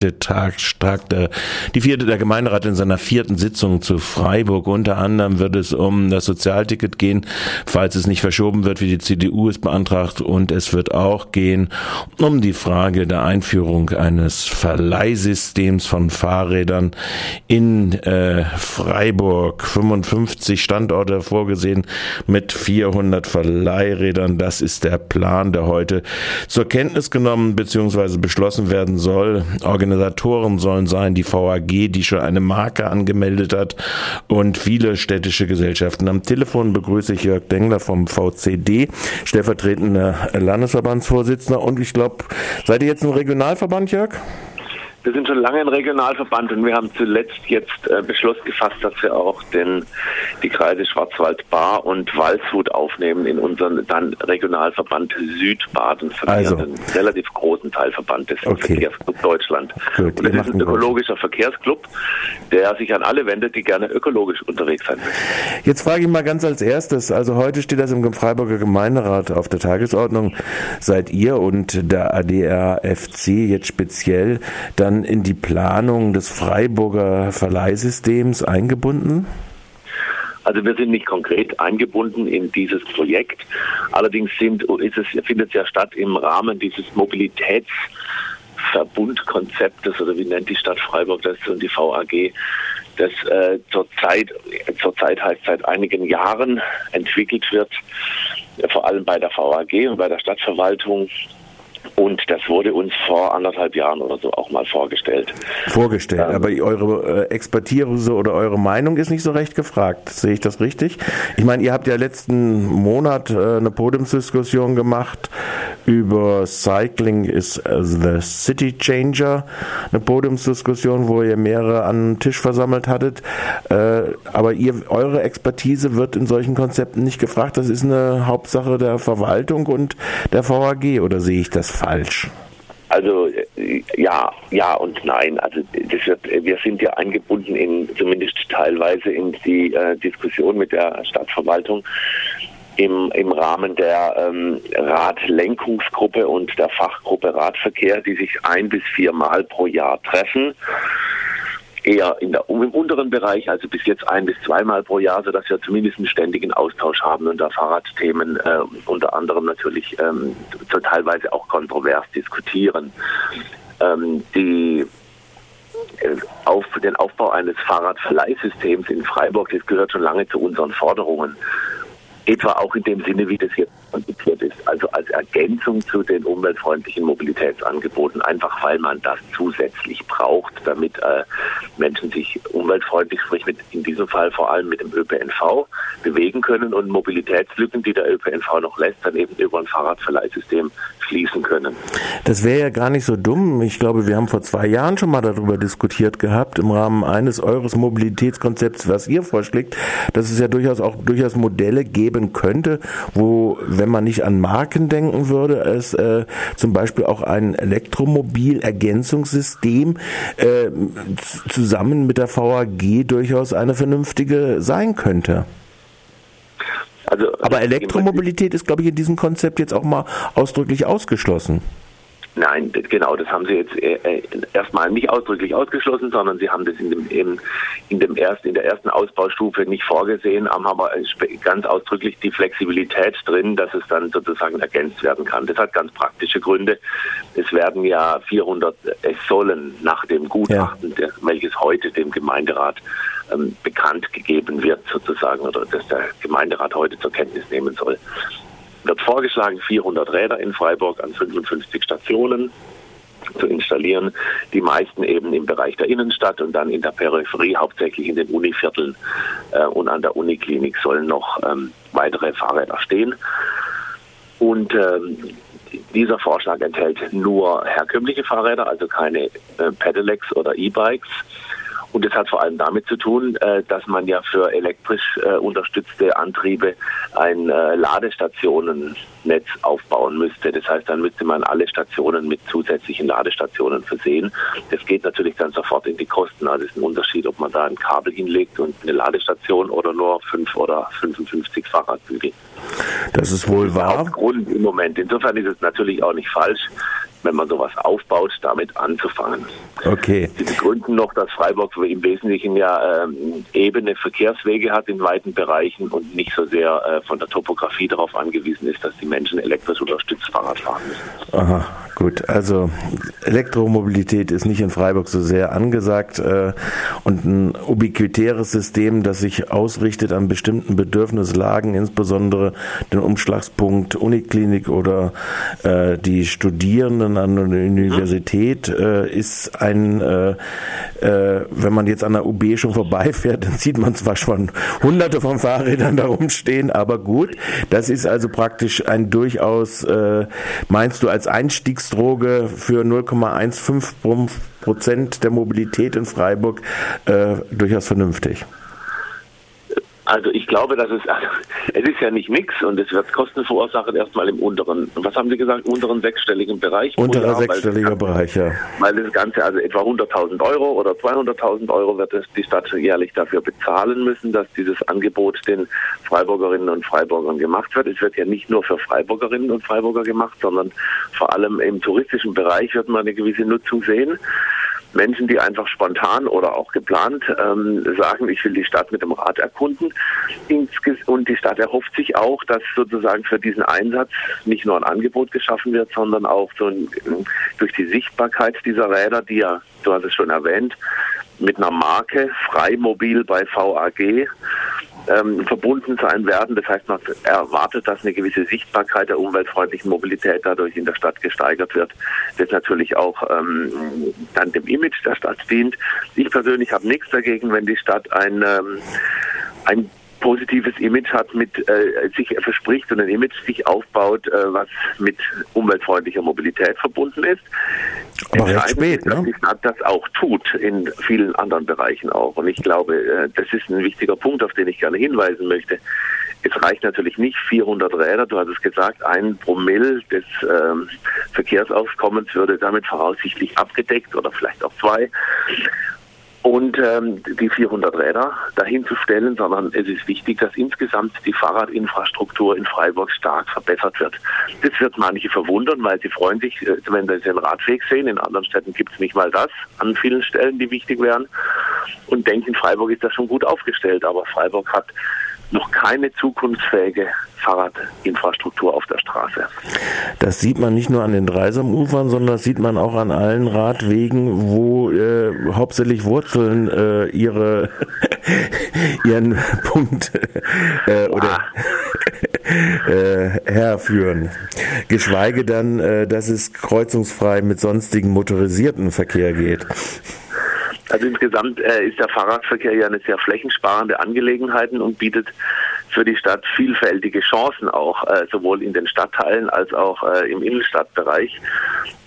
tagte die vierte der Gemeinderat in seiner vierten Sitzung zu Freiburg. Unter anderem wird es um das Sozialticket gehen, falls es nicht verschoben wird, wie die CDU es beantragt. Und es wird auch gehen um die Frage der Einführung eines Verleihsystems von Fahrrädern in äh, Freiburg. 55 Standorte vorgesehen mit 400 Verleihrädern. Das ist der Plan, der heute zur Kenntnis genommen bzw. beschlossen werden soll. Organisatoren sollen sein die VAG, die schon eine Marke angemeldet hat und viele städtische Gesellschaften. Am Telefon begrüße ich Jörg Dengler vom VCD, stellvertretender Landesverbandsvorsitzender und ich glaube, seid ihr jetzt ein Regionalverband, Jörg? Wir sind schon lange ein Regionalverband und wir haben zuletzt jetzt äh, Beschluss gefasst, dass wir auch den, die Kreise Schwarzwald-Baar und Waldshut aufnehmen in unseren dann Regionalverband Südbaden. Also einen relativ großen Teilverband des okay. Verkehrsclub Deutschland. Gut, und das ist ein ökologischer Verkehrsclub, der sich an alle wendet, die gerne ökologisch unterwegs sein möchten. Jetzt frage ich mal ganz als erstes, also heute steht das im Freiburger Gemeinderat auf der Tagesordnung. Seid ihr und der ADR-FC jetzt speziell dann dann in die Planung des Freiburger Verleihsystems eingebunden? Also wir sind nicht konkret eingebunden in dieses Projekt. Allerdings sind, ist es, findet es ja statt im Rahmen dieses Mobilitätsverbundkonzeptes oder wie nennt die Stadt Freiburg das und die VAG, das äh, zurzeit, zurzeit heißt seit einigen Jahren entwickelt wird, vor allem bei der VAG und bei der Stadtverwaltung und das wurde uns vor anderthalb Jahren oder so auch mal vorgestellt. Vorgestellt, ähm, aber eure äh, Expertise oder eure Meinung ist nicht so recht gefragt. Sehe ich das richtig? Ich meine, ihr habt ja letzten Monat äh, eine Podiumsdiskussion gemacht über Cycling is äh, the City Changer. Eine Podiumsdiskussion, wo ihr mehrere an den Tisch versammelt hattet. Aber ihr, eure Expertise wird in solchen Konzepten nicht gefragt. Das ist eine Hauptsache der Verwaltung und der VAG, oder sehe ich das falsch? Also ja, ja und nein. Also wird, wir sind ja eingebunden in zumindest teilweise in die äh, Diskussion mit der Stadtverwaltung im, im Rahmen der ähm, Radlenkungsgruppe und der Fachgruppe Radverkehr, die sich ein bis viermal pro Jahr treffen eher in der, im unteren Bereich, also bis jetzt ein bis zweimal pro Jahr, sodass wir zumindest einen ständigen Austausch haben und da Fahrradthemen äh, unter anderem natürlich ähm, teilweise auch kontrovers diskutieren. Ähm, die äh, auf den Aufbau eines Fahrradverleihsystems in Freiburg, das gehört schon lange zu unseren Forderungen etwa auch in dem Sinne, wie das jetzt konzipiert ist, also als Ergänzung zu den umweltfreundlichen Mobilitätsangeboten, einfach weil man das zusätzlich braucht, damit äh, Menschen sich umweltfreundlich, sprich mit, in diesem Fall vor allem mit dem ÖPNV bewegen können und Mobilitätslücken, die der ÖPNV noch lässt, dann eben über ein Fahrradverleihsystem schließen können. Das wäre ja gar nicht so dumm. Ich glaube, wir haben vor zwei Jahren schon mal darüber diskutiert gehabt, im Rahmen eines eures Mobilitätskonzepts, was ihr vorschlägt, dass es ja durchaus auch durchaus Modelle geben könnte, wo, wenn man nicht an Marken denken würde, es äh, zum Beispiel auch ein Elektromobil-Ergänzungssystem äh, zusammen mit der VAG durchaus eine vernünftige sein könnte. Also, Aber Elektromobilität ist, glaube ich, in diesem Konzept jetzt auch mal ausdrücklich ausgeschlossen. Nein, genau, das haben Sie jetzt äh, äh, erstmal nicht ausdrücklich ausgeschlossen, sondern Sie haben das in, dem, in, in, dem erst, in der ersten Ausbaustufe nicht vorgesehen, haben aber ganz ausdrücklich die Flexibilität drin, dass es dann sozusagen ergänzt werden kann. Das hat ganz praktische Gründe. Es werden ja 400, es sollen nach dem Gutachten, ja. welches heute dem Gemeinderat ähm, bekannt gegeben wird, sozusagen, oder dass der Gemeinderat heute zur Kenntnis nehmen soll. Wird vorgeschlagen, 400 Räder in Freiburg an 55 Stationen zu installieren. Die meisten eben im Bereich der Innenstadt und dann in der Peripherie, hauptsächlich in den Univierteln äh, und an der Uniklinik sollen noch ähm, weitere Fahrräder stehen. Und ähm, dieser Vorschlag enthält nur herkömmliche Fahrräder, also keine äh, Pedelecs oder E-Bikes. Und das hat vor allem damit zu tun, äh, dass man ja für elektrisch äh, unterstützte Antriebe ein äh, Ladestationennetz aufbauen müsste. Das heißt, dann müsste man alle Stationen mit zusätzlichen Ladestationen versehen. Das geht natürlich dann sofort in die Kosten. Also es ist ein Unterschied, ob man da ein Kabel hinlegt und eine Ladestation oder nur fünf oder 55 Fahrradbügel. Das ist wohl wahr. Grund im Moment. Insofern ist es natürlich auch nicht falsch, wenn man sowas aufbaut, damit anzufangen. Okay. Sie begründen noch, dass Freiburg im Wesentlichen ja ähm, ebene Verkehrswege hat in weiten Bereichen und nicht so sehr äh, von der Topografie darauf angewiesen ist, dass die Menschen elektrisch unterstützt Fahrrad fahren müssen. Aha, gut. Also Elektromobilität ist nicht in Freiburg so sehr angesagt äh, und ein ubiquitäres System, das sich ausrichtet an bestimmten Bedürfnislagen, insbesondere den Umschlagspunkt Uniklinik oder äh, die Studierenden an der Universität, äh, ist ein, äh, äh, wenn man jetzt an der UB schon vorbeifährt, dann sieht man zwar schon hunderte von Fahrrädern da rumstehen, aber gut, das ist also praktisch ein durchaus, äh, meinst du, als Einstiegsdroge für 0,15 Prozent der Mobilität in Freiburg äh, durchaus vernünftig. Also ich glaube, dass es, es ist ja nicht nix und es wird Kosten verursachen erstmal im unteren, was haben Sie gesagt, unteren sechsstelligen Bereich? Unterer sechsstelliger Bereich, ja. Weil das Ganze, also etwa 100.000 Euro oder 200.000 Euro wird es die Stadt jährlich dafür bezahlen müssen, dass dieses Angebot den Freiburgerinnen und Freiburgern gemacht wird. Es wird ja nicht nur für Freiburgerinnen und Freiburger gemacht, sondern vor allem im touristischen Bereich wird man eine gewisse Nutzung sehen. Menschen, die einfach spontan oder auch geplant ähm, sagen, ich will die Stadt mit dem Rad erkunden. Und die Stadt erhofft sich auch, dass sozusagen für diesen Einsatz nicht nur ein Angebot geschaffen wird, sondern auch so ein, durch die Sichtbarkeit dieser Räder, die ja, du hast es schon erwähnt, mit einer Marke Freimobil bei VAG ähm, verbunden sein werden. Das heißt, man erwartet, dass eine gewisse Sichtbarkeit der umweltfreundlichen Mobilität dadurch in der Stadt gesteigert wird, das natürlich auch ähm, dann dem Image der Stadt dient. Ich persönlich habe nichts dagegen, wenn die Stadt ein, ähm, ein positives Image hat, mit äh, sich verspricht und ein Image sich aufbaut, äh, was mit umweltfreundlicher Mobilität verbunden ist. Aber recht spät, ne? Dass die Stadt das auch tut in vielen anderen Bereichen auch. Und ich glaube, äh, das ist ein wichtiger Punkt, auf den ich gerne hinweisen möchte. Es reicht natürlich nicht 400 Räder, du hast es gesagt, ein Promille des ähm, Verkehrsaufkommens würde damit voraussichtlich abgedeckt oder vielleicht auch zwei und ähm, die 400 Räder dahin zu stellen, sondern es ist wichtig, dass insgesamt die Fahrradinfrastruktur in Freiburg stark verbessert wird. Das wird manche verwundern, weil sie freuen sich, äh, wenn sie den Radweg sehen. In anderen Städten gibt es nicht mal das an vielen Stellen, die wichtig wären und denken, Freiburg ist da schon gut aufgestellt. Aber Freiburg hat noch keine zukunftsfähige Fahrradinfrastruktur auf der Straße. Das sieht man nicht nur an den Dreisamufern, sondern das sieht man auch an allen Radwegen, wo äh, hauptsächlich Wurzeln äh, ihre ihren Punkt äh, oder äh, herführen. Geschweige dann, äh, dass es kreuzungsfrei mit sonstigen motorisierten Verkehr geht. Also insgesamt äh, ist der Fahrradverkehr ja eine sehr flächensparende Angelegenheit und bietet für die Stadt vielfältige Chancen auch, äh, sowohl in den Stadtteilen als auch äh, im Innenstadtbereich.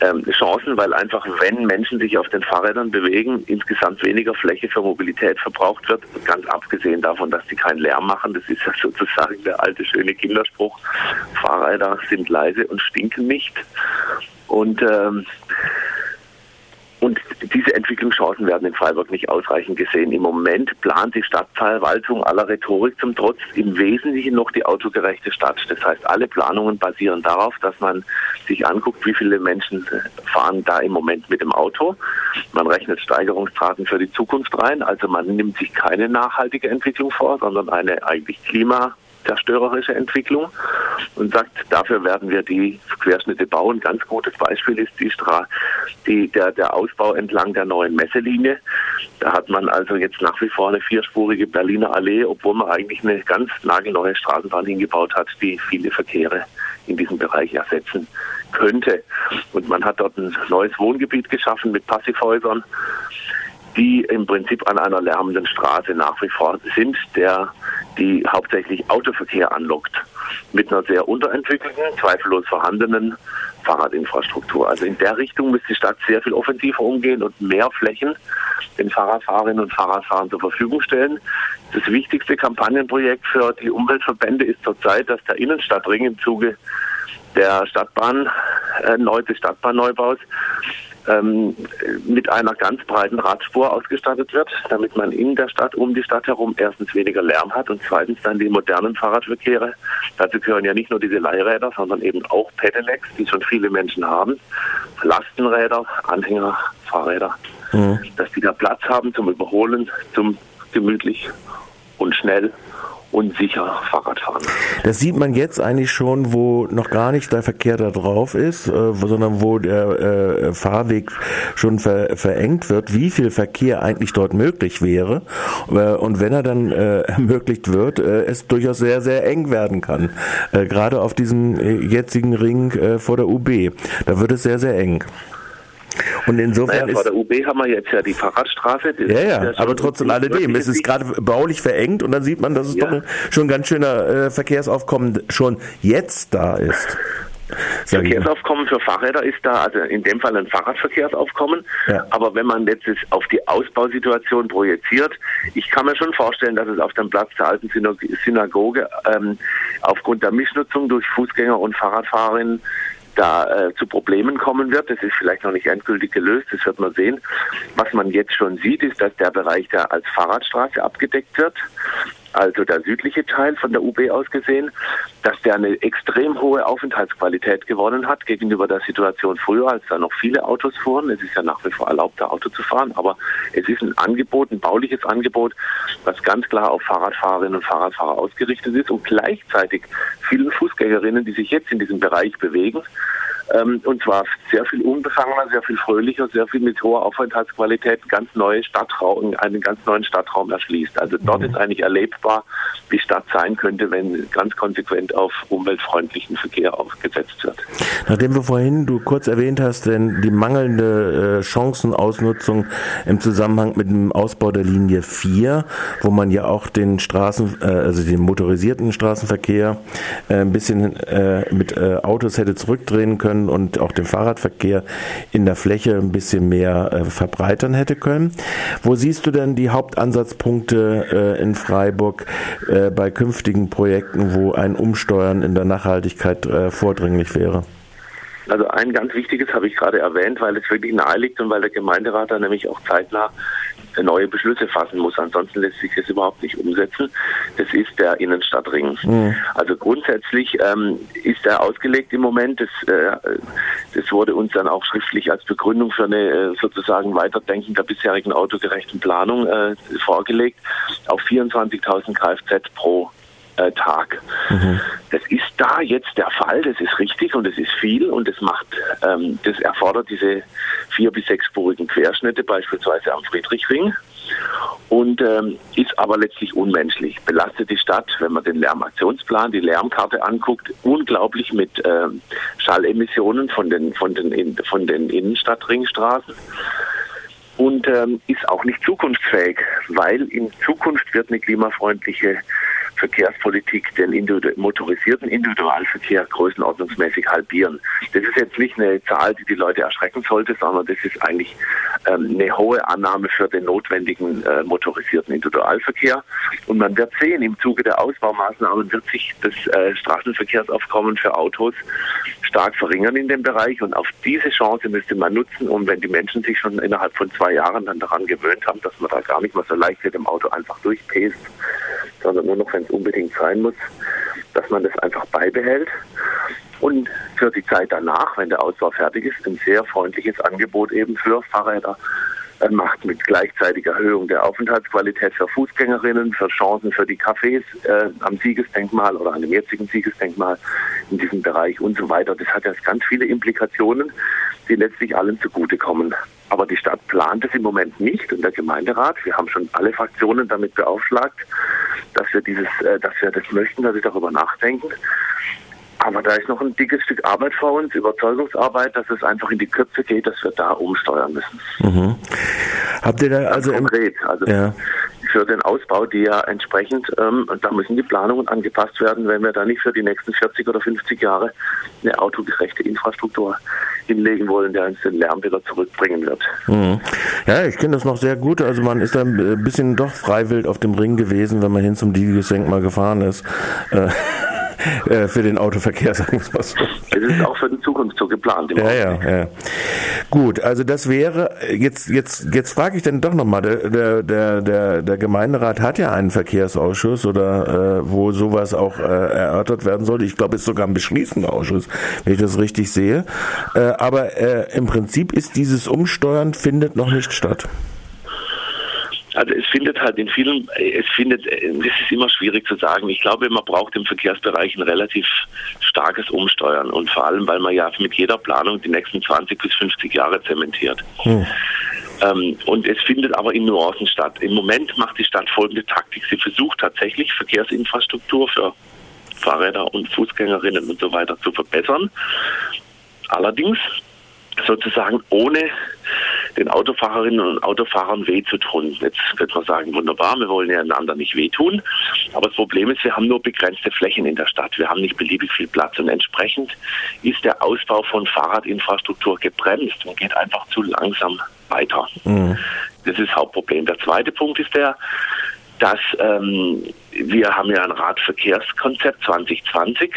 Ähm, Chancen, weil einfach, wenn Menschen sich auf den Fahrrädern bewegen, insgesamt weniger Fläche für Mobilität verbraucht wird. Ganz abgesehen davon, dass sie keinen Lärm machen. Das ist ja sozusagen der alte schöne Kinderspruch. Fahrräder sind leise und stinken nicht. Und ähm, und diese Entwicklungschancen werden in Freiburg nicht ausreichend gesehen. Im Moment plant die Stadtverwaltung aller Rhetorik zum Trotz im Wesentlichen noch die autogerechte Stadt. Das heißt, alle Planungen basieren darauf, dass man sich anguckt, wie viele Menschen fahren da im Moment mit dem Auto. Man rechnet Steigerungsraten für die Zukunft rein. Also man nimmt sich keine nachhaltige Entwicklung vor, sondern eine eigentlich klima zerstörerische Entwicklung und sagt, dafür werden wir die Querschnitte bauen. Ganz gutes Beispiel ist die Stra die, der, der Ausbau entlang der neuen Messelinie. Da hat man also jetzt nach wie vor eine vierspurige Berliner Allee, obwohl man eigentlich eine ganz nagelneue Straßenbahn hingebaut hat, die viele Verkehre in diesem Bereich ersetzen könnte. Und man hat dort ein neues Wohngebiet geschaffen mit Passivhäusern, die im Prinzip an einer lärmenden Straße nach wie vor sind, der die hauptsächlich Autoverkehr anlockt, mit einer sehr unterentwickelten, zweifellos vorhandenen Fahrradinfrastruktur. Also in der Richtung müsste die Stadt sehr viel offensiver umgehen und mehr Flächen den Fahrradfahrerinnen und Fahrradfahrern zur Verfügung stellen. Das wichtigste Kampagnenprojekt für die Umweltverbände ist zurzeit, dass der Innenstadtring im Zuge der Stadtbahn, äh, des Stadtbahnneubaus ähm, mit einer ganz breiten Radspur ausgestattet wird, damit man in der Stadt, um die Stadt herum erstens weniger Lärm hat und zweitens dann die modernen Fahrradverkehre. Dazu gehören ja nicht nur diese Leihräder, sondern eben auch Pedelecs, die schon viele Menschen haben, Lastenräder, Anhänger, Fahrräder, mhm. dass die da Platz haben zum Überholen, zum gemütlich und schnell und sicher Fahrrad fahren. Das sieht man jetzt eigentlich schon, wo noch gar nicht der Verkehr da drauf ist, äh, sondern wo der äh, Fahrweg schon ver verengt wird, wie viel Verkehr eigentlich dort möglich wäre. Äh, und wenn er dann äh, ermöglicht wird, äh, es durchaus sehr, sehr eng werden kann. Äh, gerade auf diesem jetzigen Ring vor der UB. Da wird es sehr, sehr eng. Und insofern naja, vor der UB haben wir jetzt ja die Fahrradstraße. ja, ja, ja aber trotzdem alledem. Es ist gerade baulich verengt und dann sieht man, dass es ja. doch schon ein ganz schöner äh, Verkehrsaufkommen schon jetzt da ist. Verkehrsaufkommen für Fahrräder ist da, also in dem Fall ein Fahrradverkehrsaufkommen. Ja. Aber wenn man jetzt auf die Ausbausituation projiziert, ich kann mir schon vorstellen, dass es auf dem Platz der alten Synagoge ähm, aufgrund der Mischnutzung durch Fußgänger und Fahrradfahrerinnen da äh, zu Problemen kommen wird. Das ist vielleicht noch nicht endgültig gelöst, das wird man sehen. Was man jetzt schon sieht, ist, dass der Bereich da als Fahrradstraße abgedeckt wird also der südliche Teil von der UB aus gesehen, dass der eine extrem hohe Aufenthaltsqualität gewonnen hat gegenüber der Situation früher, als da noch viele Autos fuhren. Es ist ja nach wie vor erlaubt, da Auto zu fahren, aber es ist ein Angebot, ein bauliches Angebot, was ganz klar auf Fahrradfahrerinnen und Fahrradfahrer ausgerichtet ist und gleichzeitig vielen Fußgängerinnen, die sich jetzt in diesem Bereich bewegen, ähm, und zwar sehr viel unbefangener, sehr viel fröhlicher, sehr viel mit hoher Aufenthaltsqualität, ganz neue Stadtraum, einen ganz neuen Stadtraum erschließt. Also dort mhm. ist eigentlich erlebbar, wie Stadt sein könnte, wenn ganz konsequent auf umweltfreundlichen Verkehr aufgesetzt wird. Nachdem wir vorhin du kurz erwähnt hast, denn die mangelnde äh, Chancenausnutzung im Zusammenhang mit dem Ausbau der Linie 4, wo man ja auch den Straßen, äh, also den motorisierten Straßenverkehr äh, ein bisschen äh, mit äh, Autos hätte zurückdrehen können, können und auch den Fahrradverkehr in der Fläche ein bisschen mehr äh, verbreitern hätte können. Wo siehst du denn die Hauptansatzpunkte äh, in Freiburg äh, bei künftigen Projekten, wo ein Umsteuern in der Nachhaltigkeit äh, vordringlich wäre? Also ein ganz wichtiges habe ich gerade erwähnt, weil es wirklich nahe liegt und weil der Gemeinderat da nämlich auch zeitnah neue Beschlüsse fassen muss. Ansonsten lässt sich das überhaupt nicht umsetzen. Das ist der Innenstadtring. Mhm. Also grundsätzlich ähm, ist er ausgelegt im Moment. Das, äh, das wurde uns dann auch schriftlich als Begründung für eine äh, sozusagen Weiterdenken der bisherigen autogerechten Planung äh, vorgelegt auf 24.000 Kfz pro äh, Tag. Mhm. Das ist da jetzt der Fall, das ist richtig und es ist viel und es macht, ähm, das erfordert diese vier- bis sechsspurigen Querschnitte, beispielsweise am Friedrichring und ähm, ist aber letztlich unmenschlich. Belastet die Stadt, wenn man den Lärmaktionsplan, die Lärmkarte anguckt, unglaublich mit ähm, Schallemissionen von den, von den, von den Innenstadtringstraßen und ähm, ist auch nicht zukunftsfähig, weil in Zukunft wird eine klimafreundliche Verkehrspolitik den individu motorisierten Individualverkehr größenordnungsmäßig halbieren. Das ist jetzt nicht eine Zahl, die die Leute erschrecken sollte, sondern das ist eigentlich ähm, eine hohe Annahme für den notwendigen äh, motorisierten Individualverkehr. Und man wird sehen, im Zuge der Ausbaumaßnahmen wird sich das äh, Straßenverkehrsaufkommen für Autos stark verringern in dem Bereich. Und auf diese Chance müsste man nutzen. Und wenn die Menschen sich schon innerhalb von zwei Jahren dann daran gewöhnt haben, dass man da gar nicht mehr so leicht mit dem Auto einfach durchpest, sondern nur noch, wenn es unbedingt sein muss, dass man das einfach beibehält und für die Zeit danach, wenn der Ausbau fertig ist, ein sehr freundliches Angebot eben für Fahrräder äh, macht mit gleichzeitiger Erhöhung der Aufenthaltsqualität für Fußgängerinnen, für Chancen für die Cafés äh, am Siegesdenkmal oder an dem jetzigen Siegesdenkmal in diesem Bereich und so weiter. Das hat jetzt ganz viele Implikationen, die letztlich allen zugutekommen. Aber die Stadt plant es im Moment nicht und der Gemeinderat, wir haben schon alle Fraktionen damit beaufschlagt, wir dieses, äh, dass wir das möchten, dass sie darüber nachdenken. Aber da ist noch ein dickes Stück Arbeit vor uns, Überzeugungsarbeit, dass es einfach in die Köpfe geht, dass wir da umsteuern müssen. Mhm. Habt ihr da also konkret, also ja. für den Ausbau, die ja entsprechend, ähm, da müssen die Planungen angepasst werden, wenn wir da nicht für die nächsten 40 oder 50 Jahre eine autogerechte Infrastruktur hinlegen wollen, der uns den Lärm wieder zurückbringen wird. Mhm. Ja, ich kenne das noch sehr gut. Also man ist da ein bisschen doch freiwillig auf dem Ring gewesen, wenn man hin zum Divius-Denkmal gefahren ist. Äh, äh, für den Autoverkehr, sagen wir es mal so. Es ist auch für die Zukunft so geplant. ja, ja, ja. Gut, also das wäre, jetzt, jetzt, jetzt frage ich dann doch nochmal, der, der, der, der Gemeinderat hat ja einen Verkehrsausschuss oder äh, wo sowas auch äh, erörtert werden sollte. Ich glaube, es ist sogar ein beschließender Ausschuss, wenn ich das richtig sehe. Äh, aber äh, im Prinzip ist dieses Umsteuern findet noch nicht statt. Also es findet halt in vielen, es findet, das ist immer schwierig zu sagen. Ich glaube, man braucht im Verkehrsbereich ein relativ starkes Umsteuern und vor allem, weil man ja mit jeder Planung die nächsten 20 bis 50 Jahre zementiert. Hm. Ähm, und es findet aber in Nuancen statt. Im Moment macht die Stadt folgende Taktik. Sie versucht tatsächlich Verkehrsinfrastruktur für Fahrräder und Fußgängerinnen und so weiter zu verbessern. Allerdings sozusagen ohne den Autofahrerinnen und Autofahrern weh zu tun. Jetzt könnte man sagen, wunderbar, wir wollen ja einander nicht wehtun. Aber das Problem ist, wir haben nur begrenzte Flächen in der Stadt. Wir haben nicht beliebig viel Platz und entsprechend ist der Ausbau von Fahrradinfrastruktur gebremst und geht einfach zu langsam weiter. Mhm. Das ist das Hauptproblem. Der zweite Punkt ist der, dass ähm, wir haben ja ein Radverkehrskonzept 2020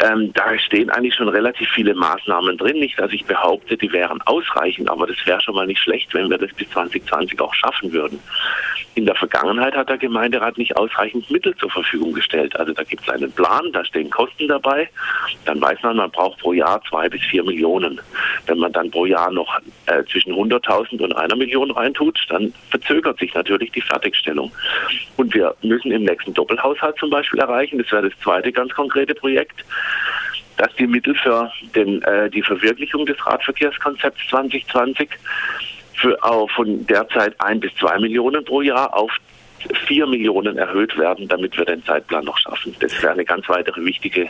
ähm, da stehen eigentlich schon relativ viele Maßnahmen drin. Nicht, dass ich behaupte, die wären ausreichend, aber das wäre schon mal nicht schlecht, wenn wir das bis 2020 auch schaffen würden. In der Vergangenheit hat der Gemeinderat nicht ausreichend Mittel zur Verfügung gestellt. Also da gibt es einen Plan, da stehen Kosten dabei. Dann weiß man, man braucht pro Jahr zwei bis vier Millionen. Wenn man dann pro Jahr noch äh, zwischen 100.000 und einer Million reintut, dann verzögert sich natürlich die Fertigstellung. Und wir müssen im nächsten Doppelhaushalt zum Beispiel erreichen, das wäre das zweite ganz konkrete Projekt, dass die Mittel für den, äh, die Verwirklichung des Radverkehrskonzepts 2020 für, äh, von derzeit ein bis zwei Millionen pro Jahr auf vier Millionen erhöht werden, damit wir den Zeitplan noch schaffen. Das wäre eine ganz weitere wichtige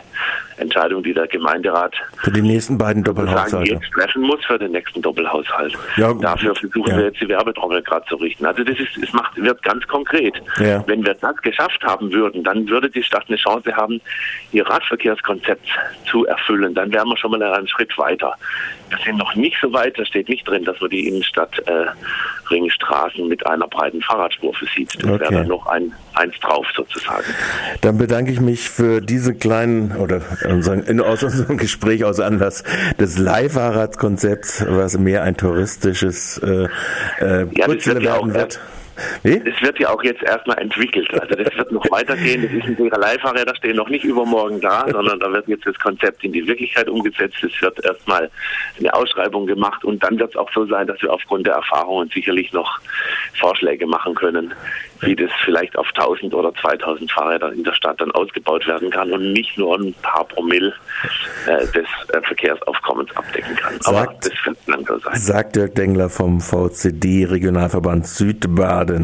Entscheidung, die der Gemeinderat für die nächsten beiden Doppelhaushalte jetzt treffen muss für den nächsten Doppelhaushalt. Ja, Dafür versuchen ja. wir jetzt die Werbetrommel gerade zu richten. Also das ist, es macht, wird ganz konkret. Ja. Wenn wir das geschafft haben würden, dann würde die Stadt eine Chance haben, ihr Radverkehrskonzept zu erfüllen. Dann wären wir schon mal einen Schritt weiter. Wir sind noch nicht so weit, da steht nicht drin, dass wir die Innenstadt äh, Ringstraßen mit einer breiten Fahrradspur versieht. Das okay. wäre dann noch ein, eins drauf sozusagen. Dann bedanke ich mich für diese kleinen oder in, aus unserem Gespräch aus Anlass des Leihfahrradkonzepts, was mehr ein touristisches äh, äh, ja, werden wird. Wie? Das wird ja auch jetzt erstmal entwickelt. Also das wird noch weitergehen. Das ist ein Leihfahrräder stehen noch nicht übermorgen da, sondern da wird jetzt das Konzept in die Wirklichkeit umgesetzt. Es wird erstmal eine Ausschreibung gemacht und dann wird es auch so sein, dass wir aufgrund der Erfahrungen sicherlich noch Vorschläge machen können, wie das vielleicht auf 1000 oder 2000 Fahrräder in der Stadt dann ausgebaut werden kann und nicht nur ein paar Promille äh, des äh, Verkehrsaufkommens abdecken kann. Aber sagt, das wird lang so sein. Sagt Dirk Dengler vom VCD Regionalverband Südbaden.